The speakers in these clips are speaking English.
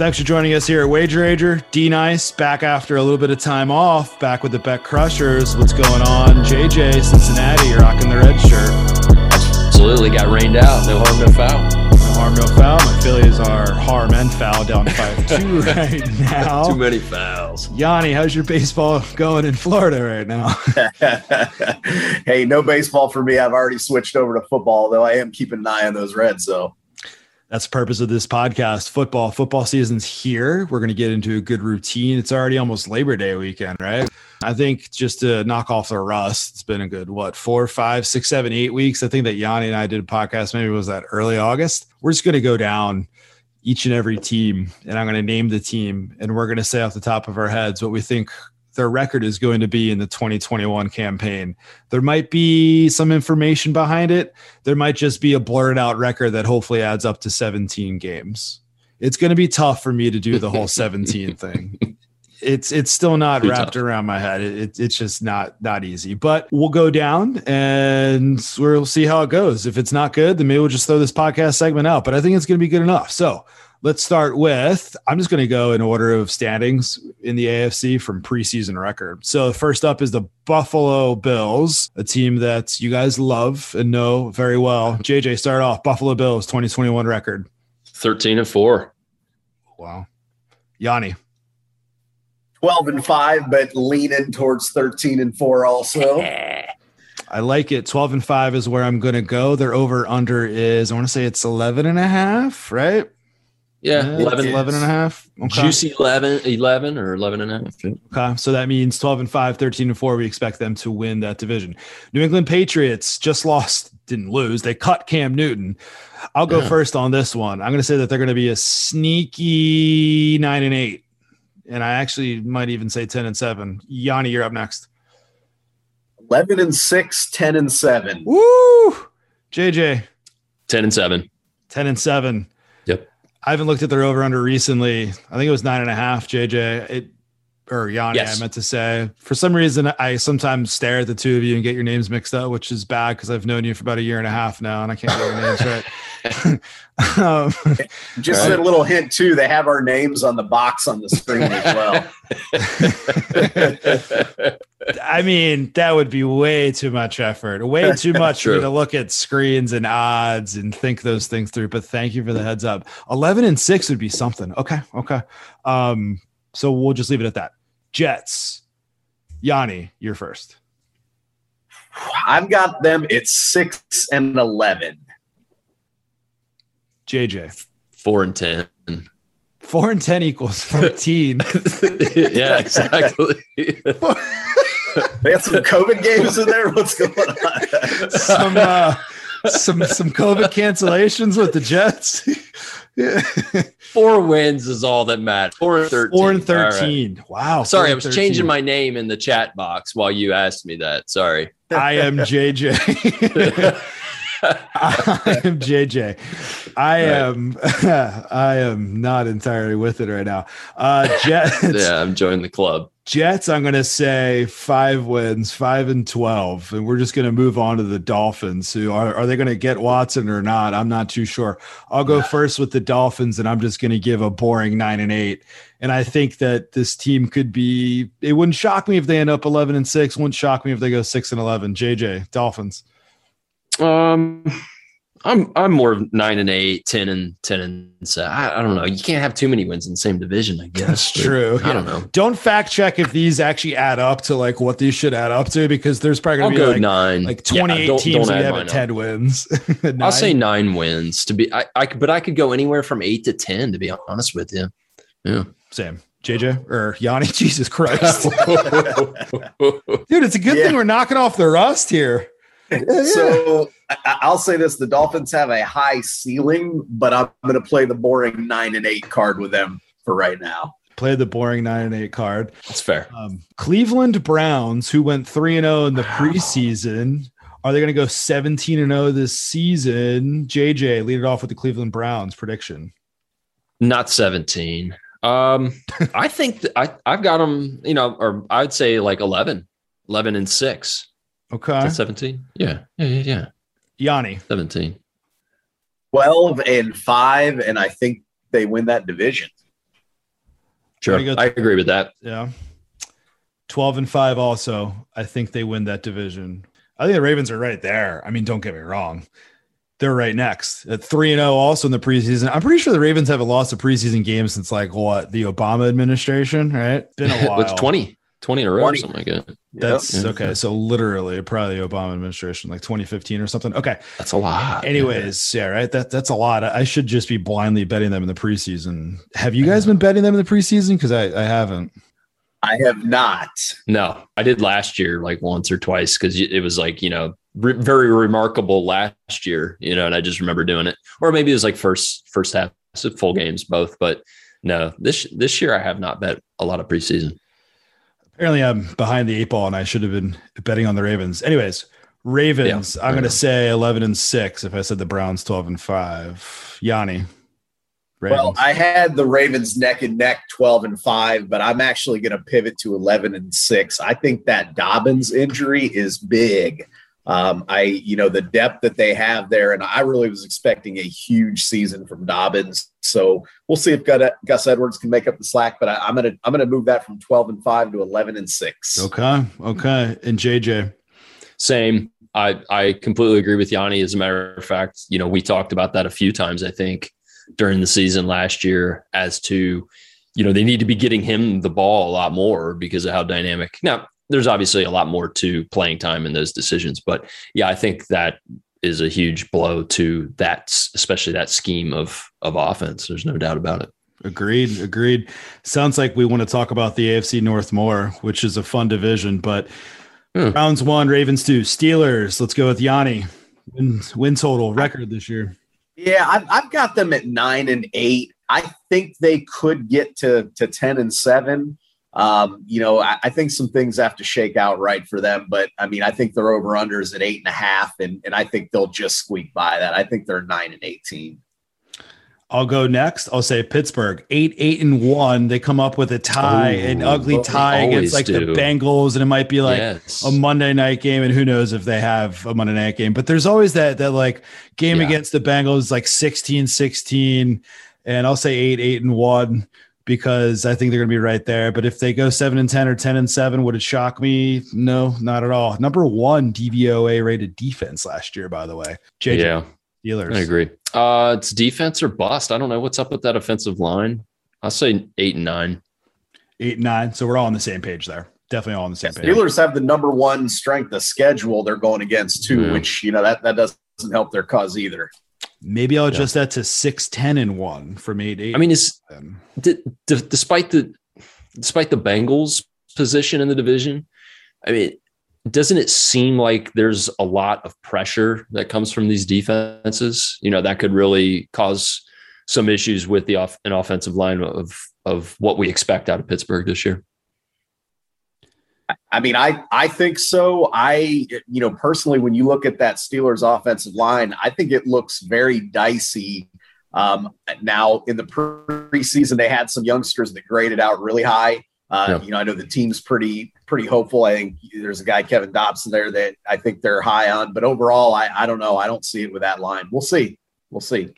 Thanks for joining us here at Wager Ager. D Nice back after a little bit of time off, back with the Bet Crushers. What's going on? JJ, Cincinnati, you're rocking the red shirt. Absolutely got rained out. No harm, no foul. No harm, no foul. My Phillies are harm and foul down 5 2 right now. Too many fouls. Yanni, how's your baseball going in Florida right now? hey, no baseball for me. I've already switched over to football, though I am keeping an eye on those Reds. So that's the purpose of this podcast. Football, football season's here. We're going to get into a good routine. It's already almost Labor Day weekend, right? I think just to knock off the rust, it's been a good what four, five, six, seven, eight weeks. I think that Yanni and I did a podcast. Maybe was that early August. We're just going to go down each and every team, and I'm going to name the team, and we're going to say off the top of our heads what we think their record is going to be in the 2021 campaign. There might be some information behind it. There might just be a blurred out record that hopefully adds up to 17 games. It's going to be tough for me to do the whole 17 thing. It's it's still not Pretty wrapped tough. around my head. It, it, it's just not not easy. But we'll go down and we'll see how it goes. If it's not good, then maybe we'll just throw this podcast segment out. But I think it's going to be good enough. So Let's start with I'm just going to go in order of standings in the AFC from preseason record. So, first up is the Buffalo Bills, a team that you guys love and know very well. JJ, start off Buffalo Bills 2021 record 13 and 4. Wow. Yanni. 12 and 5, but leaning towards 13 and 4 also. I like it. 12 and 5 is where I'm going to go. Their over under is, I want to say it's 11 and a half, right? Yeah, 11, 11 and a half. Okay. Juicy 11, 11 or 11 and a half. Okay. So that means 12 and 5, 13 and 4. We expect them to win that division. New England Patriots just lost, didn't lose. They cut Cam Newton. I'll go yeah. first on this one. I'm going to say that they're going to be a sneaky 9 and 8. And I actually might even say 10 and 7. Yanni, you're up next. 11 and 6, 10 and 7. Woo! JJ. 10 and 7. 10 and 7. I haven't looked at their over under recently. I think it was nine and a half, JJ. It or Yanni, yes. I meant to say. For some reason, I sometimes stare at the two of you and get your names mixed up, which is bad because I've known you for about a year and a half now, and I can't get your names right. um, Just right. a little hint too. They have our names on the box on the screen as well. I mean, that would be way too much effort, way too much for me to look at screens and odds and think those things through. But thank you for the heads up. Eleven and six would be something. Okay, okay. Um, so we'll just leave it at that. Jets. Yanni, you're first. I've got them at six and eleven. JJ. Four and ten. Four and ten equals fourteen. yeah, exactly. they had some COVID games in there. What's going on? some uh, some some COVID cancellations with the Jets. Four wins is all that matters. Four and thirteen. Four and thirteen. Right. Wow. Sorry, I was 13. changing my name in the chat box while you asked me that. Sorry. I am JJ. I am JJ. I right. am I am not entirely with it right now. Uh Jets. yeah, I'm joining the club. Jets, I'm going to say five wins, five and 12. And we're just going to move on to the Dolphins. Who are, are they going to get Watson or not? I'm not too sure. I'll go first with the Dolphins, and I'm just going to give a boring nine and eight. And I think that this team could be, it wouldn't shock me if they end up 11 and six. Wouldn't shock me if they go six and 11. JJ, Dolphins. Um, I'm I'm more of nine and eight, 10 and ten and seven. I, I don't know. You can't have too many wins in the same division. I guess that's true. I don't know. Don't fact check if these actually add up to like what these should add up to because there's probably gonna I'll be like nine, like twenty eight yeah, don't, teams. Don't have at ten wins. I'll say nine wins to be. I, I but I could go anywhere from eight to ten to be honest with you. Yeah, same. JJ or Yanni, Jesus Christ, dude! It's a good yeah. thing we're knocking off the rust here. So I'll say this: the Dolphins have a high ceiling, but I'm going to play the boring nine and eight card with them for right now. Play the boring nine and eight card. That's fair. Um, Cleveland Browns, who went three and zero oh in the preseason, are they going to go seventeen and zero oh this season? JJ, lead it off with the Cleveland Browns prediction. Not seventeen. Um, I think th- I I've got them. You know, or I'd say like 11, 11 and six. Okay. 17? Yeah. Yeah. Yeah. Yeah. Yanni. 17. 12 and 5. And I think they win that division. Sure. Wanna I agree with that. Yeah. 12 and 5 also. I think they win that division. I think the Ravens are right there. I mean, don't get me wrong. They're right next at 3 and 0 also in the preseason. I'm pretty sure the Ravens haven't lost a preseason game since like what, the Obama administration, right? Been a while. What's 20? 20 in a row 20. or something like that. That's Yep. okay. So literally probably the Obama administration like 2015 or something. Okay. That's a lot. Anyways, yeah, right. That that's a lot. I should just be blindly betting them in the preseason. Have you guys been betting them in the preseason? Because I, I haven't. I have not. No, I did last year like once or twice because it was like, you know, re- very remarkable last year, you know, and I just remember doing it. Or maybe it was like first first half, so full games, both. But no, this this year I have not bet a lot of preseason. Apparently, I'm behind the eight ball, and I should have been betting on the Ravens. Anyways, Ravens. Yeah, I'm going to say 11 and six. If I said the Browns 12 and five, Yanni. Well, I had the Ravens neck and neck 12 and 5, but I'm actually going to pivot to 11 and 6. I think that Dobbins injury is big. Um, I, you know, the depth that they have there, and I really was expecting a huge season from Dobbins. So we'll see if Gus Gus Edwards can make up the slack. But I, I'm gonna I'm gonna move that from 12 and 5 to 11 and 6. okay, okay, and JJ. Same. I I completely agree with Yanni. As a matter of fact, you know, we talked about that a few times, I think, during the season last year as to, you know, they need to be getting him the ball a lot more because of how dynamic. Now, there's obviously a lot more to playing time in those decisions, but yeah, I think that is a huge blow to that, especially that scheme of of offense. There's no doubt about it. Agreed. Agreed. Sounds like we want to talk about the AFC North more, which is a fun division. But Hmm. Browns one, Ravens two, Steelers. Let's go with Yanni. Win, win total record this year. Yeah, I've, I've got them at nine and eight. I think they could get to to ten and seven. Um, you know, I, I think some things have to shake out right for them, but I mean, I think their over unders at eight and a half, and and I think they'll just squeak by that. I think they're nine and eighteen. I'll go next. I'll say Pittsburgh, eight, eight, and one. They come up with a tie, Ooh, an ugly tie against always like do. the Bengals, and it might be like yes. a Monday night game, and who knows if they have a Monday night game. But there's always that that like game Yeah. against the Bengals, like 16, 16, and I'll say eight, eight, and one because I think they're gonna be right there. But if they go seven and ten or ten and seven, would it shock me? No, not at all. Number one DVOA rated defense last year, by the way. JJ yeah. Steelers. I agree. Uh, it's defense or bust. I don't know what's up with that offensive line. I'll say eight and nine. Eight and nine. So we're all on the same page there. Definitely all on the same page. Steelers have the number one strength of schedule they're going against too, Yeah. which you know that that doesn't help their cause either. Maybe I'll Yeah. adjust that to six, ten, and one from eight, eight. I mean, it's d- d- despite the despite the Bengals' position in the division. I mean, doesn't it seem like there's a lot of pressure that comes from these defenses? You know, that could really cause some issues with the off- an offensive line of of what we expect out of Pittsburgh this year. I mean, I I think so. I you know personally, when you look at that Steelers offensive line, I think it looks very dicey. Um, now, in the preseason, they had some youngsters that graded out really high. Uh, Yeah. You know, I know the team's pretty pretty hopeful. I think there's a guy Kevin Dotson there that I think they're high on, but overall, I I don't know. I don't see it with that line. We'll see. We'll see.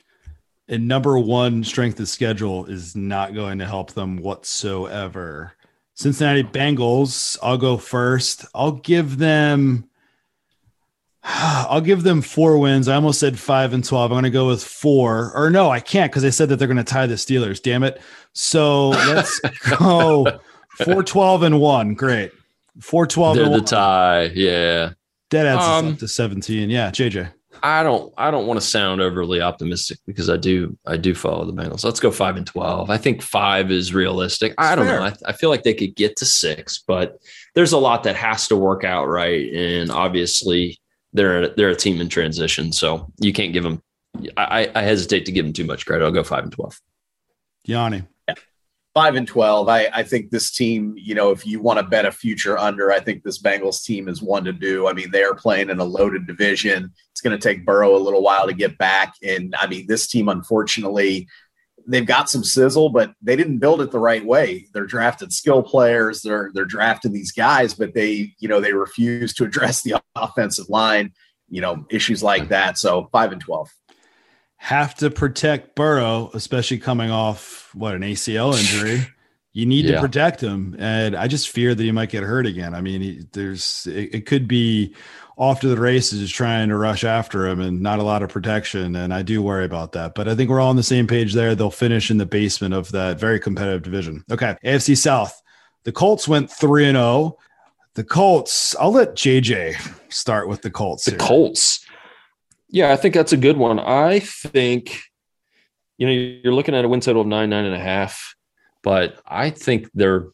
and number one strength of schedule is not going to help them whatsoever. Cincinnati Bengals, I'll go first. I'll give them I'll give them four wins. I almost said five and 12. I'm going to go with four. Or no, I can't because they said that they're going to tie the Steelers. Damn it. So let's go 4 12 and one. Great. 4 12 They're and the one. tie. Yeah. That adds Um, up to 17. Yeah, JJ. I don't I don't want to sound overly optimistic because I do I do follow the Bengals. Let's go five and twelve. I think five is realistic. I don't Fair. know. I, I feel like they could get to six, but there's a lot that has to work out right. And obviously they're they're a team in transition, so you can't give them. I, I hesitate to give them too much credit. I'll go five and twelve. Yanni. Five and 12 I, I think this team you know if you want to bet a future under i think this bengals team is one to do. I mean they are playing in a loaded division. It's going to take burrow a little while to get back. And i mean this team unfortunately they've got some sizzle but they didn't build it the right way. They're drafted skill players. They're they're drafting these guys but they you know they refuse to address the offensive line you know issues like that. So five and 12 have to protect Burrow, especially coming off what an ACL injury. You need yeah. to protect him, and I just fear that he might get hurt again. I mean, he, there's it, it could be off to the races trying to rush after him and not a lot of protection. And I do worry about that. But I think we're all on the same page there. They'll finish in the basement of that very competitive division. Okay. AFC South. The Colts went 3 and 0. The Colts, I'll let JJ start with the Colts. The here. Colts. Yeah, I think that's a good one. I think, you know, you're looking at a win total of nine, nine and a half, but I think they're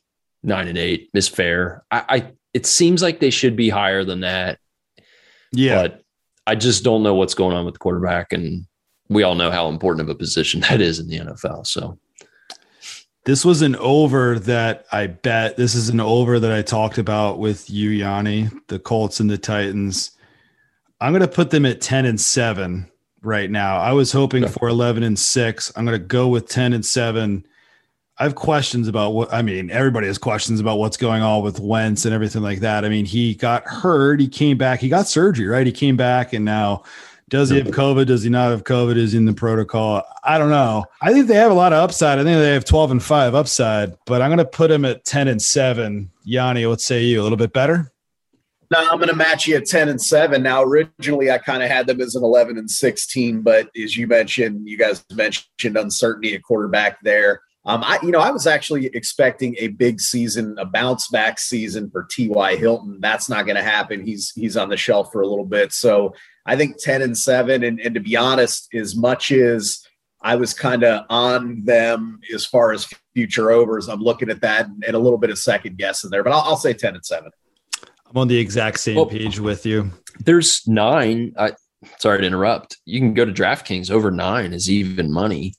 nine and eight is fair. I, I it seems like they should be higher than that. Yeah. But I just don't know what's going on with the quarterback. And we all know how important of a position that is in the NFL. So this was an over that I bet. This is an over that I talked about with you, Yanni, the Colts and the Titans. I'm going to put them at 10 and 7 right now. I was hoping okay. for 11 and 6. I'm going to go with 10 and 7. I have questions about what I mean. Everybody has questions about what's going on with Wentz and everything like that. I mean, he got hurt, he came back, he got surgery, right? He came back, and now does he have COVID? Does he not have COVID? Is he in the protocol? I don't know. I think they have a lot of upside. I think they have 12 and 5 upside, but I'm going to put him at 10 and 7. Yanni, what say you? A little bit better? No, I'm going to match you at 10 and 7. Now, originally, I kind of had them as an 11 and 16, but as you mentioned, you guys mentioned uncertainty at quarterback there. Um, I, you know, I was actually expecting a big season, a bounce back season for T.Y. Hilton. That's not going to happen. He's he's on the shelf for a little bit. So I think ten and seven. And, and to be honest, as much as I was kind of on them as far as future overs, I'm looking at that and, and a little bit of second guessing there. But I'll, I'll, say ten and seven. I'm on the exact same well, page with you. There's nine. I, sorry to interrupt. You can go to DraftKings. Over nine is even money.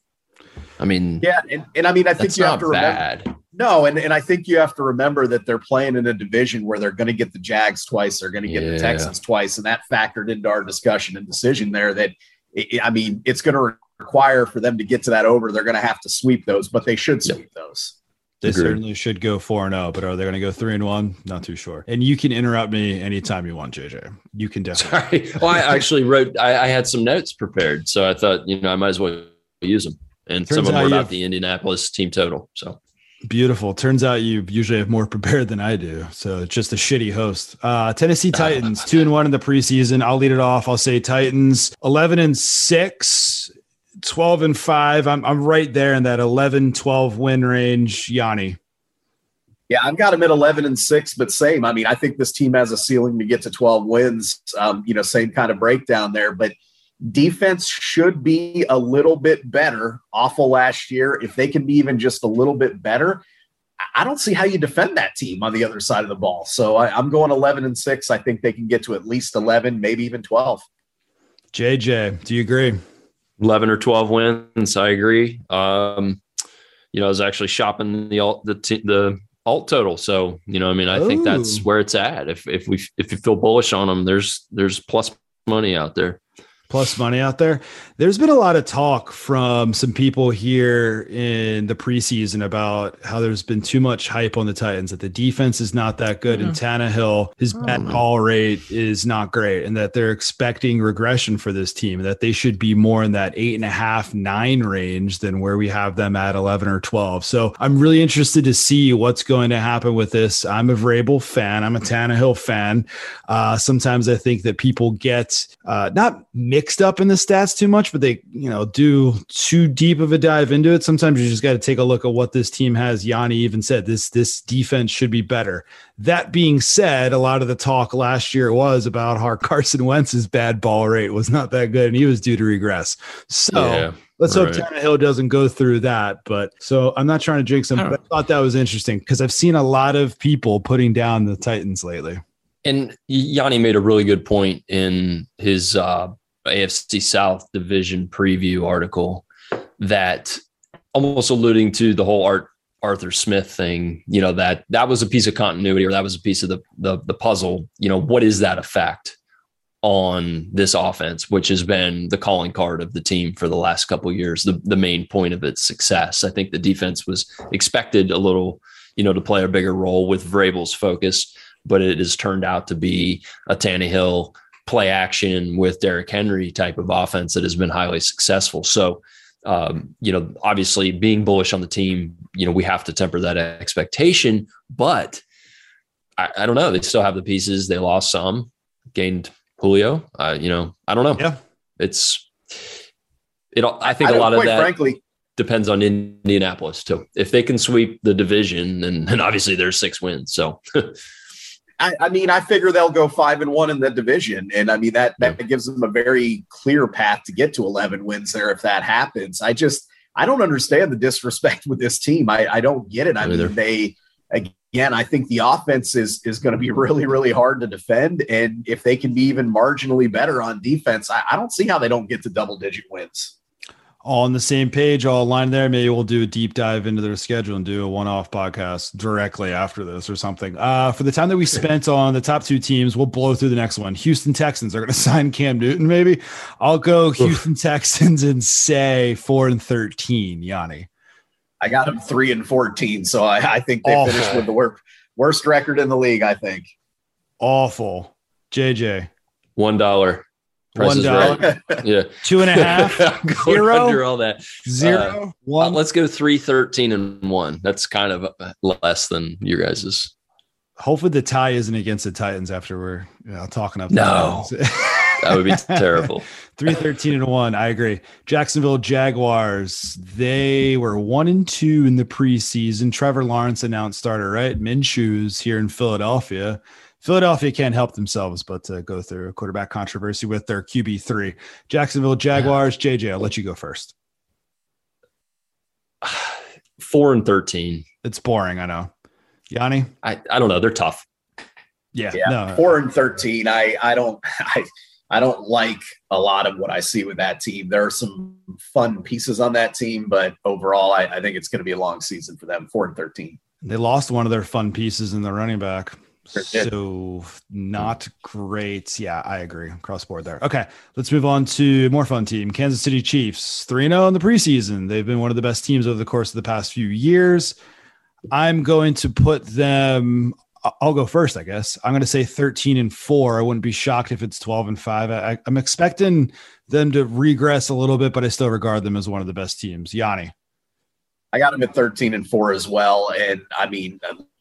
I mean, yeah, and, and I mean, I think you have to bad. remember. No, and, and I think you have to remember that they're playing in a division where they're going to get the Jags twice, they're going to get yeah. the Texans twice, and that factored into our discussion and decision there. That it, I mean, it's going to require for them to get to that over. They're going to have to sweep those, but they should sweep yep. those. They Agreed. certainly should go four and zero, oh, but are they going to go three and one? Not too sure. And you can interrupt me anytime you want, JJ. You can definitely. Sorry. Well, I actually wrote. I, I had some notes prepared, so I thought you know I might as well use them and Turns some of them were about the Indianapolis team total. So beautiful. Turns out you usually have more prepared than I do. So it's just a shitty host. Uh, Tennessee Titans, two and one in the preseason. I'll lead it off. I'll say Titans 11 and six, 12 and five. I'm, I'm right there in that 11, 12 win range. Yanni. Yeah, I've got them at 11 and six, but same. I mean, I think this team has a ceiling to get to 12 wins. Um, you know, same kind of breakdown there, but defense should be a little bit better awful last year if they can be even just a little bit better i don't see how you defend that team on the other side of the ball so I, am going 11 and 6 i think they can get to at least 11 maybe even 12 jj do you agree 11 or 12 wins. I agree. Um you know i was actually shopping the alt the t- the alt total. So you know i mean i Ooh. think that's where it's at. If if we if you feel bullish on them there's there's plus money out there plus money out there. There's been a lot of talk from some people here in the preseason about how there's been too much hype on the Titans, that the defense is not that good, and Tannehill, his oh, bad ball rate is not great, and that they're expecting regression for this team, that they should be more in that eight and a half, nine range than where we have them at 11 or 12. So I'm really interested to see what's going to happen with this. I'm a Vrabel fan, I'm a Tannehill fan. Uh, sometimes I think that people get uh, not mixed up in the stats too much, but they, you know, do too deep of a dive into it. Sometimes you just got to take a look at what this team has. Yanni even said this this defense should be better. That being said, a lot of the talk last year was about how Carson Wentz's bad ball rate was not that good and he was due to regress. So yeah. Let's right. hope Tannehill doesn't go through that. But so I'm not trying to jinx him, but I thought that was interesting because I've seen a lot of people putting down the Titans lately. And Yanni made a really good point in his uh, AFC South division preview article that almost alluding to the whole Art Arthur Smith thing, you know, that that was a piece of continuity or that was a piece of the, the, the puzzle. You know, what is that effect on this offense, which has been the calling card of the team for the last couple years, the, the main point of its success. I think the defense was expected a little, you know, to play a bigger role with Vrabel's focus, but it has turned out to be a Tannehill play action with Derrick Henry type of offense that has been highly successful. So um, you know, obviously being bullish on the team, you know, we have to temper that expectation. But I, I don't know. They still have the pieces. They lost some, gained Julio. Uh, you know, I don't know. Yeah, it's it. I think I a lot of that frankly, depends on Indianapolis too. If they can sweep the division, then, then obviously there's six wins. So I, I mean, I figure they'll go five and one in the division, and I mean that that gives them a very clear path to get to eleven wins there if that happens. I just I don't understand the disrespect with this team. I, I don't get it. I Neither. mean, they again, I think the offense is is going to be really really hard to defend, and if they can be even marginally better on defense, I, I don't see how they don't get to double digit wins. All on the same page, all aligned there. Maybe we'll do a deep dive into their schedule and do a one-off podcast directly after this or something. Uh, for the time that we spent on the top two teams, we'll blow through the next one. Houston Texans are going to sign Cam Newton. Maybe I'll go Houston Texans and say four and thirteen. Yanni, I got them three and fourteen, so I, I think they Awful. finished with the worst worst record in the league. I think. awful. JJ, one dollar. Price one right. Yeah. two and a half, Going Zero? under all that. zero, Uh, one. let's go three, 13, and one. That's kind of uh, less than your guys's. Hopefully the tie isn't against the Titans after we're you know, talking up. No. That would be terrible. 313 and 1 i agree jacksonville jaguars they were 1 and 2 in the preseason trevor lawrence announced starter right minshew's here in philadelphia philadelphia can't help themselves but to go through a quarterback controversy with their qb3 jacksonville jaguars jj i'll let you go first Four and 13. it's boring i know yanni I, I don't know. They're tough. yeah, Yeah, no four and thirteen. I I don't I I don't like a lot of what I see with that team. There are some fun pieces on that team, but overall, I, I think it's going to be a long season for them. Four and thirteen. They lost one of their fun pieces in the running back. So not great. Yeah, I agree. Cross board there. Okay, let's move on to more fun team. Kansas City Chiefs, 3-0 in the preseason. They've been one of the best teams over the course of the past few years. I'm going to put them I'll go first, I guess. I'm going to say 13 and 4. I wouldn't be shocked if it's 12 and 5. I, I'm expecting them to regress a little bit, but I still regard them as one of the best teams. Yanni. I got them at thirteen and four as well. And I mean,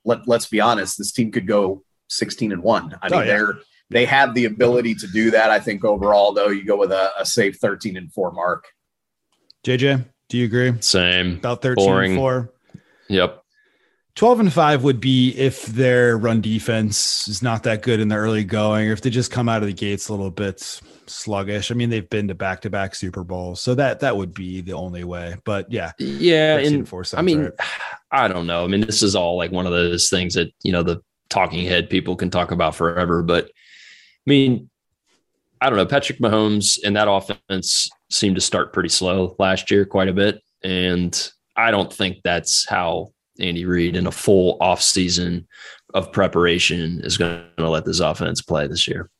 let let's be honest, this team could go sixteen and one. I oh, mean, Oh, yeah. they're they have the ability to do that. I think overall, though, you go with a, a safe thirteen and four mark. JJ, do you agree? Same. About 13 Boring. and 4. Yep. 12 and 5 would be if their run defense is not that good in the early going, or if they just come out of the gates a little bit sluggish. I mean, they've been to back to back Super Bowls, so that that would be the only way. But yeah, Yeah. And 4 I mean, right. I don't know. I mean, this is all like one of those things that, you know, the talking head people can talk about forever. But I mean, I don't know. Patrick Mahomes and that offense seemed to start pretty slow last year, quite a bit. And I don't think that's how Andy Reid in a full off season of preparation is going to let this offense play this year.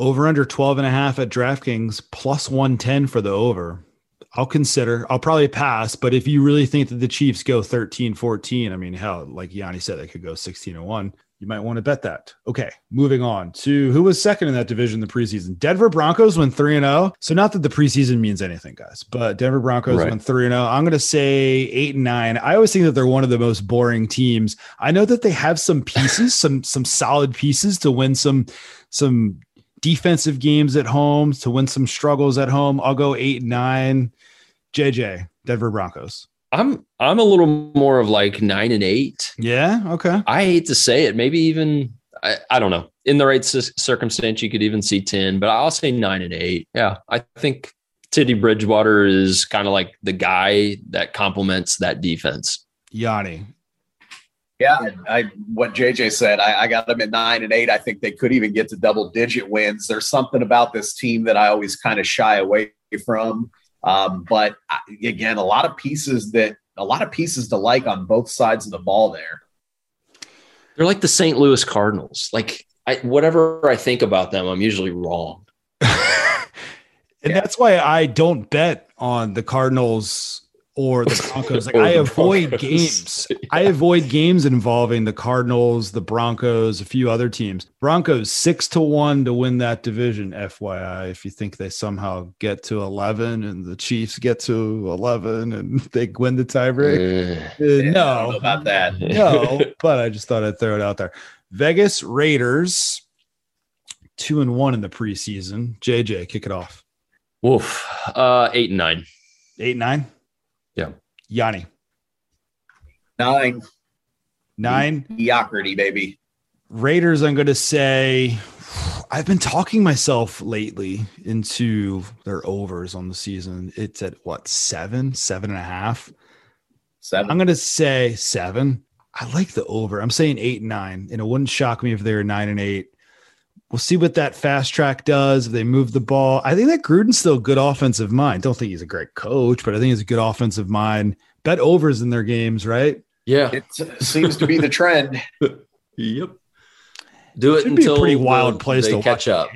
Over under 12 and a half at DraftKings plus 110 for the over. I'll consider. I'll probably pass, but if you really think that the Chiefs go 13 14, I mean, hell, like Yanni said, they could go 16 and 1. You might want to bet that. Okay, moving on to who was second in that division the preseason. Denver Broncos went 3 and 0. So not that the preseason means anything, guys, but Denver Broncos Right. went 3 and 0. I'm going to say 8 and 9. I always think that they're one of the most boring teams. I know that they have some pieces, some some solid pieces to win some some defensive games at home, to win some struggles at home. I'll go 8 and 9. JJ, Denver Broncos. I'm I'm a little more of like nine and eight. Yeah, okay. I hate to say it, maybe even I, I don't know. In the right c- circumstance, you could even see ten, but I'll say nine and eight. Yeah, I think Teddy Bridgewater is kind of like the guy that complements that defense. Yanni. Yeah, I what JJ said. I, I got them at nine and eight. I think they could even get to double digit wins. There's something about this team that I always kind of shy away from. Um, but I, again, a lot of pieces that a lot of pieces to like on both sides of the ball there. They're like the St. Louis Cardinals. Like I, whatever I think about them, I'm usually wrong. and Yeah. that's why I don't bet on the Cardinals or the Broncos. Like I avoid Broncos. games. Yeah. I avoid games involving the Cardinals, the Broncos, a few other teams. Broncos six to one to win that division. FYI, if you think they somehow get to eleven and the Chiefs get to eleven and they win the tiebreak, uh, yeah, no, about that. no, but I just thought I'd throw it out there. Vegas Raiders two and one in the preseason. JJ, kick it off. Woof. Uh, eight and nine. Eight and nine. Yeah. Yanni. Nine. Nine. Mediocrity, baby. Raiders, I'm going to say, I've been talking myself lately into their overs on the season. It's at what, seven, seven and a half? Seven. I'm going to say seven. I like the over. I'm saying eight and nine, and it wouldn't shock me if they were nine and eight. We'll see what that fast track does. If they move the ball, I think that Gruden's still a good offensive mind. Don't think he's a great coach, but I think he's a good offensive mind. Bet overs in their games, right? Yeah, it seems to be the trend. yep. Do it, it until be a pretty wild place to catch up.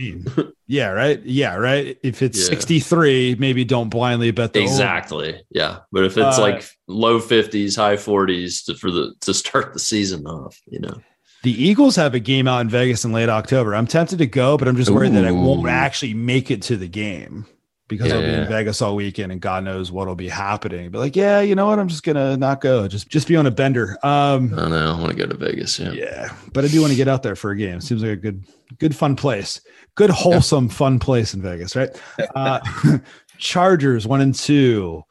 yeah, right. Yeah, right. If it's yeah. 63, maybe don't blindly bet the exactly. Over. Yeah, but if it's uh, like low 50s, high 40s to, for the to start the season off, you know. The Eagles have a game out in Vegas in late October. I'm tempted to go, but I'm just worried Ooh. that I won't actually make it to the game because yeah, I'll be in Vegas all weekend and God knows what'll be happening. But like, yeah, you know what? I'm just gonna not go. Just just be on a bender. Um I don't know. I want to go to Vegas. Yeah. Yeah. But I do want to get out there for a game. Seems like a good, good fun place. Good, wholesome, yeah. fun place in Vegas, right? Uh Chargers one and two.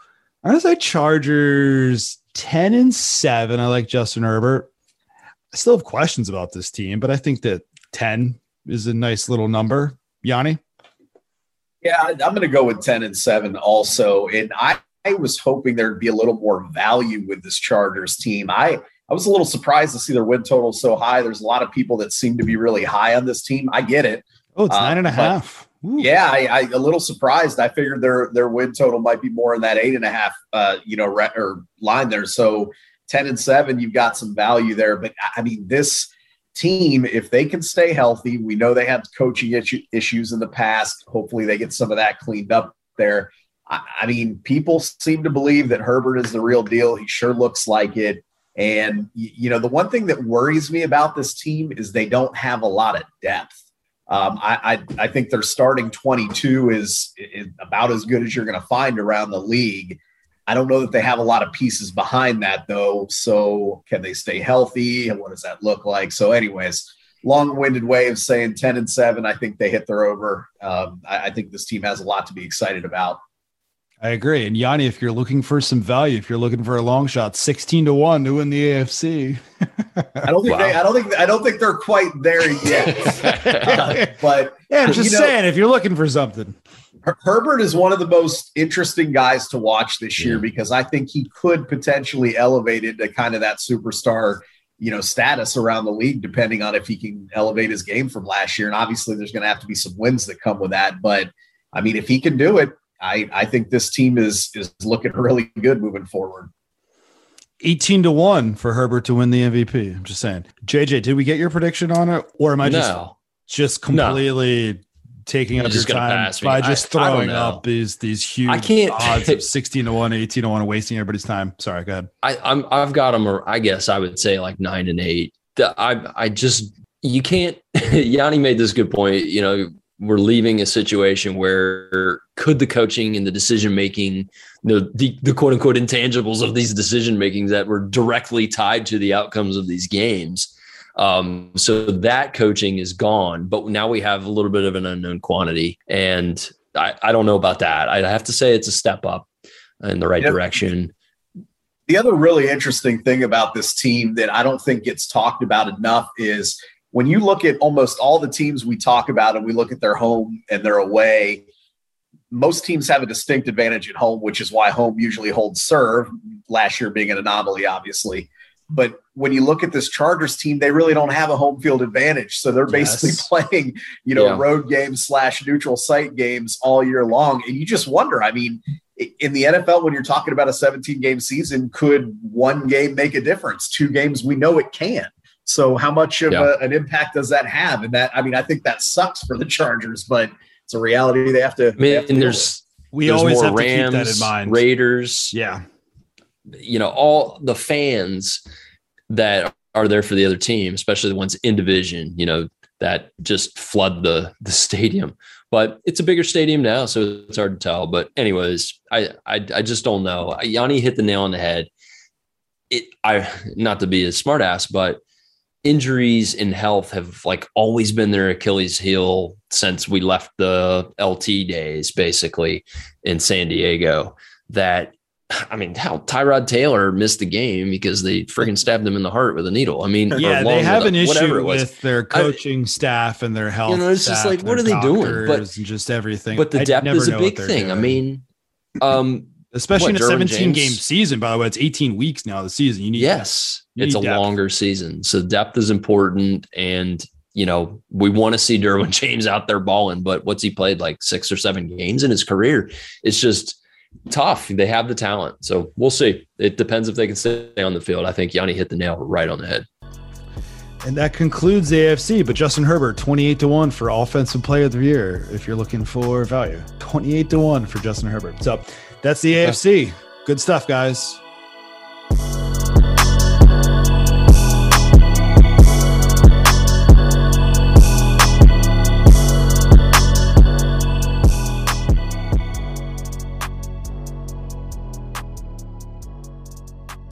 I'm gonna say Chargers 10 and 7. I like Justin Herbert. I still have questions about this team, but I think that 10 is a nice little number. Yanni? Yeah, I'm going to go with 10 and 7 also. And I, I was hoping there'd be a little more value with this Chargers team. I, I was a little surprised to see their win total so high. There's a lot of people that seem to be really high on this team. I get it. Oh, it's nine and a uh, half. Ooh. Yeah, I, I a little surprised. I figured their their win total might be more in that eight and a half, uh, you know, re- or line there. So 10 and 7, you've got some value there. But I mean, this team, if they can stay healthy, we know they had coaching issues in the past. Hopefully, they get some of that cleaned up there. I, I mean, people seem to believe that Herbert is the real deal. He sure looks like it. And, you know, the one thing that worries me about this team is they don't have a lot of depth. Um, I, I, I think their starting 22 is, is about as good as you're going to find around the league. I don't know that they have a lot of pieces behind that though. So can they stay healthy? And what does that look like? So, anyways, long-winded way of saying 10 and 7. I think they hit their over. Um, I, I, think this team has a lot to be excited about. I agree. And Yanni, if you're looking for some value, if you're looking for a long shot, 16 to 1 to win the AFC. I don't think wow. they, I don't think I don't think they're quite there yet. uh, but yeah, I'm just you know, saying if you're looking for something. Herbert is one of the most interesting guys to watch this year because I think he could potentially elevate into kind of that superstar, you know, status around the league, depending on if he can elevate his game from last year. And obviously, there's going to have to be some wins that come with that. But I mean, if he can do it, I, I think this team is is looking really good moving forward. 18 to 1 for Herbert to win the MVP. I'm just saying. JJ, did we get your prediction on it? Or am I just just completely no taking up your time by just throwing up these these huge I can't, odds of 16 to 1, 18 to 1, wasting everybody's time. Sorry, go ahead. I, I'm I've got them, I guess I would say like nine and eight. I I just you can't Yanni made this good point. You know, we're leaving a situation where could the coaching and the decision making, the, the, the quote unquote intangibles of these decision makings that were directly tied to the outcomes of these games um, so that coaching is gone, but now we have a little bit of an unknown quantity. And I, I don't know about that. I have to say it's a step up in the right yep. direction. The other really interesting thing about this team that I don't think gets talked about enough is when you look at almost all the teams we talk about and we look at their home and their away, most teams have a distinct advantage at home, which is why home usually holds serve, last year being an anomaly, obviously. But when you look at this Chargers team, they really don't have a home field advantage. So they're basically yes. playing, you know, yeah. road games slash neutral site games all year long. And you just wonder, I mean, in the NFL, when you're talking about a 17 game season, could one game make a difference? Two games, we know it can. So how much of yeah. a, an impact does that have? And that, I mean, I think that sucks for the Chargers, but it's a reality they have to. I mean, have to and there's, we there's always have Rams, to keep that in mind. Raiders. Yeah you know, all the fans that are there for the other team, especially the ones in division, you know, that just flood the the stadium. But it's a bigger stadium now, so it's hard to tell. But anyways, I I, I just don't know. Yanni hit the nail on the head. It I not to be a smartass, but injuries and health have like always been their Achilles heel since we left the LT days, basically in San Diego. That I mean, how Tyrod Taylor missed the game because they freaking stabbed him in the heart with a needle. I mean, yeah, they have an issue with their coaching I, staff and their health. You know, it's just like, what are they doing? But just everything. But the depth is a big thing. Doing. I mean, um, especially what, in a 17 James? game season. By the way, it's 18 weeks now. The season you need. Yes, you it's need a depth. longer season, so depth is important, and you know we want to see Derwin James out there balling. But what's he played like six or seven games in his career? It's just tough. They have the talent, so we'll see. It depends if they can stay on the field. I think Yanni hit the nail right on the head. And that concludes the AFC. But Justin Herbert, 28 to 1 for offensive player of the year, if you're looking for value. 28 to 1 for Justin Herbert. So that's the AFC. Good stuff, guys.